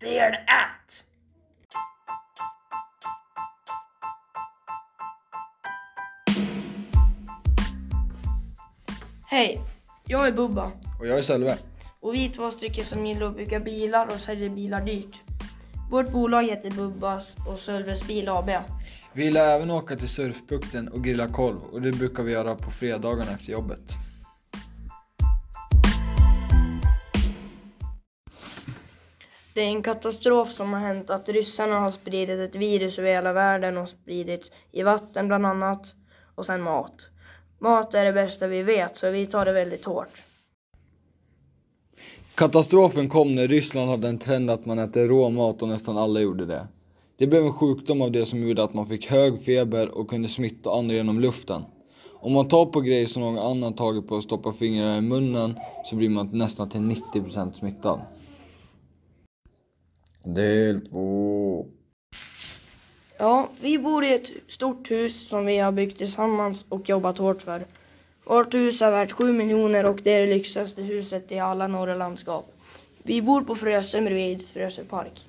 Del 1 Hej, jag är Bubba Och jag är Sölve. och vi är två stycken som gillar att bygga bilar och säljer bilar dyrt. Vårt bolag heter Bubbas och Sölves Bil AB. Vi gillar även åka till Surfbukten och grilla korv och det brukar vi göra på fredagarna efter jobbet. Det är en katastrof som har hänt att ryssarna har spridit ett virus över hela världen och spridits i vatten bland annat och sen mat. Mat är det bästa vi vet så vi tar det väldigt hårt. Katastrofen kom när Ryssland hade en trend att man äter rå mat och nästan alla gjorde det. Det blev en sjukdom av det som gjorde att man fick hög feber och kunde smitta andra genom luften. Om man tar på grejer som någon annan tagit på och stoppar fingrarna i munnen så blir man nästan till 90% smittad. Del 2 Ja, vi bor i ett stort hus som vi har byggt tillsammans och jobbat hårt för. Vårt hus är värt 7 miljoner och det är det lyxigaste huset i alla norra landskap. Vi bor på Frösön bredvid Frösö park.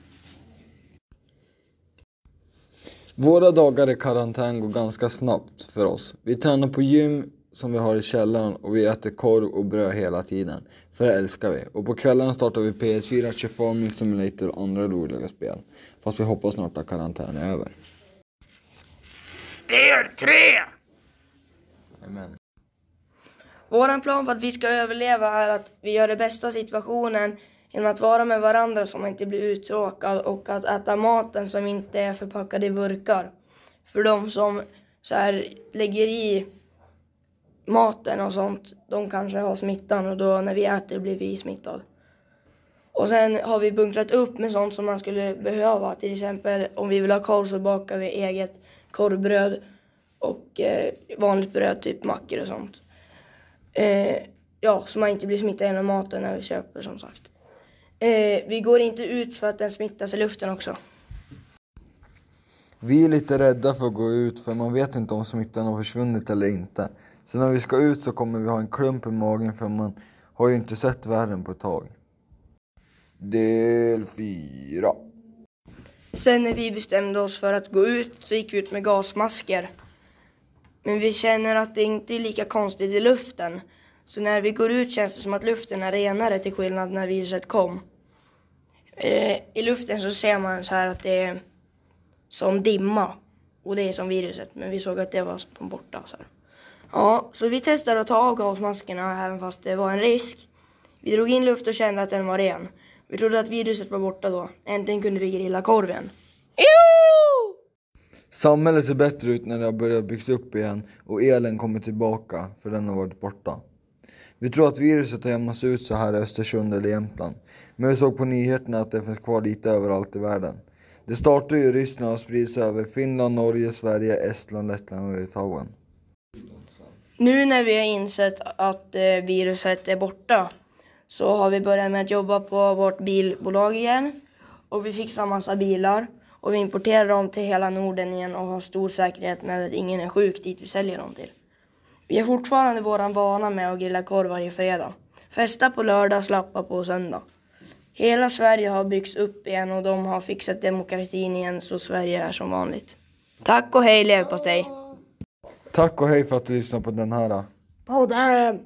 Våra dagar i karantän går ganska snabbt för oss. Vi tränar på gym som vi har i källaren och vi äter korv och bröd hela tiden. För det älskar vi. Och på kvällarna startar vi PS4, kör Farming Simulator och andra roliga spel. Fast vi hoppas snart att karantän är över. Del 3 Amen. Våran plan för att vi ska överleva är att vi gör det bästa av situationen genom att vara med varandra så man inte blir uttråkad och att äta maten som inte är förpackad i burkar. För de som så här lägger i maten och sånt, de kanske har smittan och då när vi äter blir vi smittade. Och sen har vi bunkrat upp med sånt som man skulle behöva. Till exempel om vi vill ha korv så bakar vi eget korvbröd och eh, vanligt bröd, typ mackor och sånt. Eh, ja, så man inte blir smittad genom maten när vi köper som sagt. Eh, vi går inte ut för att den smittas i luften också. Vi är lite rädda för att gå ut för man vet inte om smittan har försvunnit eller inte. Så när vi ska ut så kommer vi ha en klump i magen för man har ju inte sett världen på ett tag. Del 4 Sen när vi bestämde oss för att gå ut så gick vi ut med gasmasker. Men vi känner att det inte är lika konstigt i luften. Så när vi går ut känns det som att luften är renare till skillnad när viruset kom. Eh, I luften så ser man så här att det är som dimma. Och det är som viruset. Men vi såg att det var som borta. Så här. Ja, så vi testade att ta av gasmaskerna även fast det var en risk. Vi drog in luft och kände att den var ren. Vi trodde att viruset var borta då. Äntligen kunde vi grilla korven. Jo! Samhället ser bättre ut när det har börjat byggas upp igen och elen kommer tillbaka för den har varit borta. Vi tror att viruset har jämnats ut så här i Östersund eller Jämtland. Men vi såg på nyheterna att det finns kvar lite överallt i världen. Det startade ju i Ryssland och sprids sig över Finland, Norge, Sverige, Estland, Lettland och Litauen. Nu när vi har insett att eh, viruset är borta så har vi börjat med att jobba på vårt bilbolag igen. Och vi fixar massa bilar. Och vi importerar dem till hela Norden igen och har stor säkerhet med att ingen är sjuk dit vi säljer dem till. Vi har fortfarande våran vana med att grilla korv varje fredag. Festa på lördag, slappa på söndag. Hela Sverige har byggts upp igen och de har fixat demokratin igen så Sverige är som vanligt. Tack och hej leverpastej! Tack och hej för att du lyssnade på den här. Podden!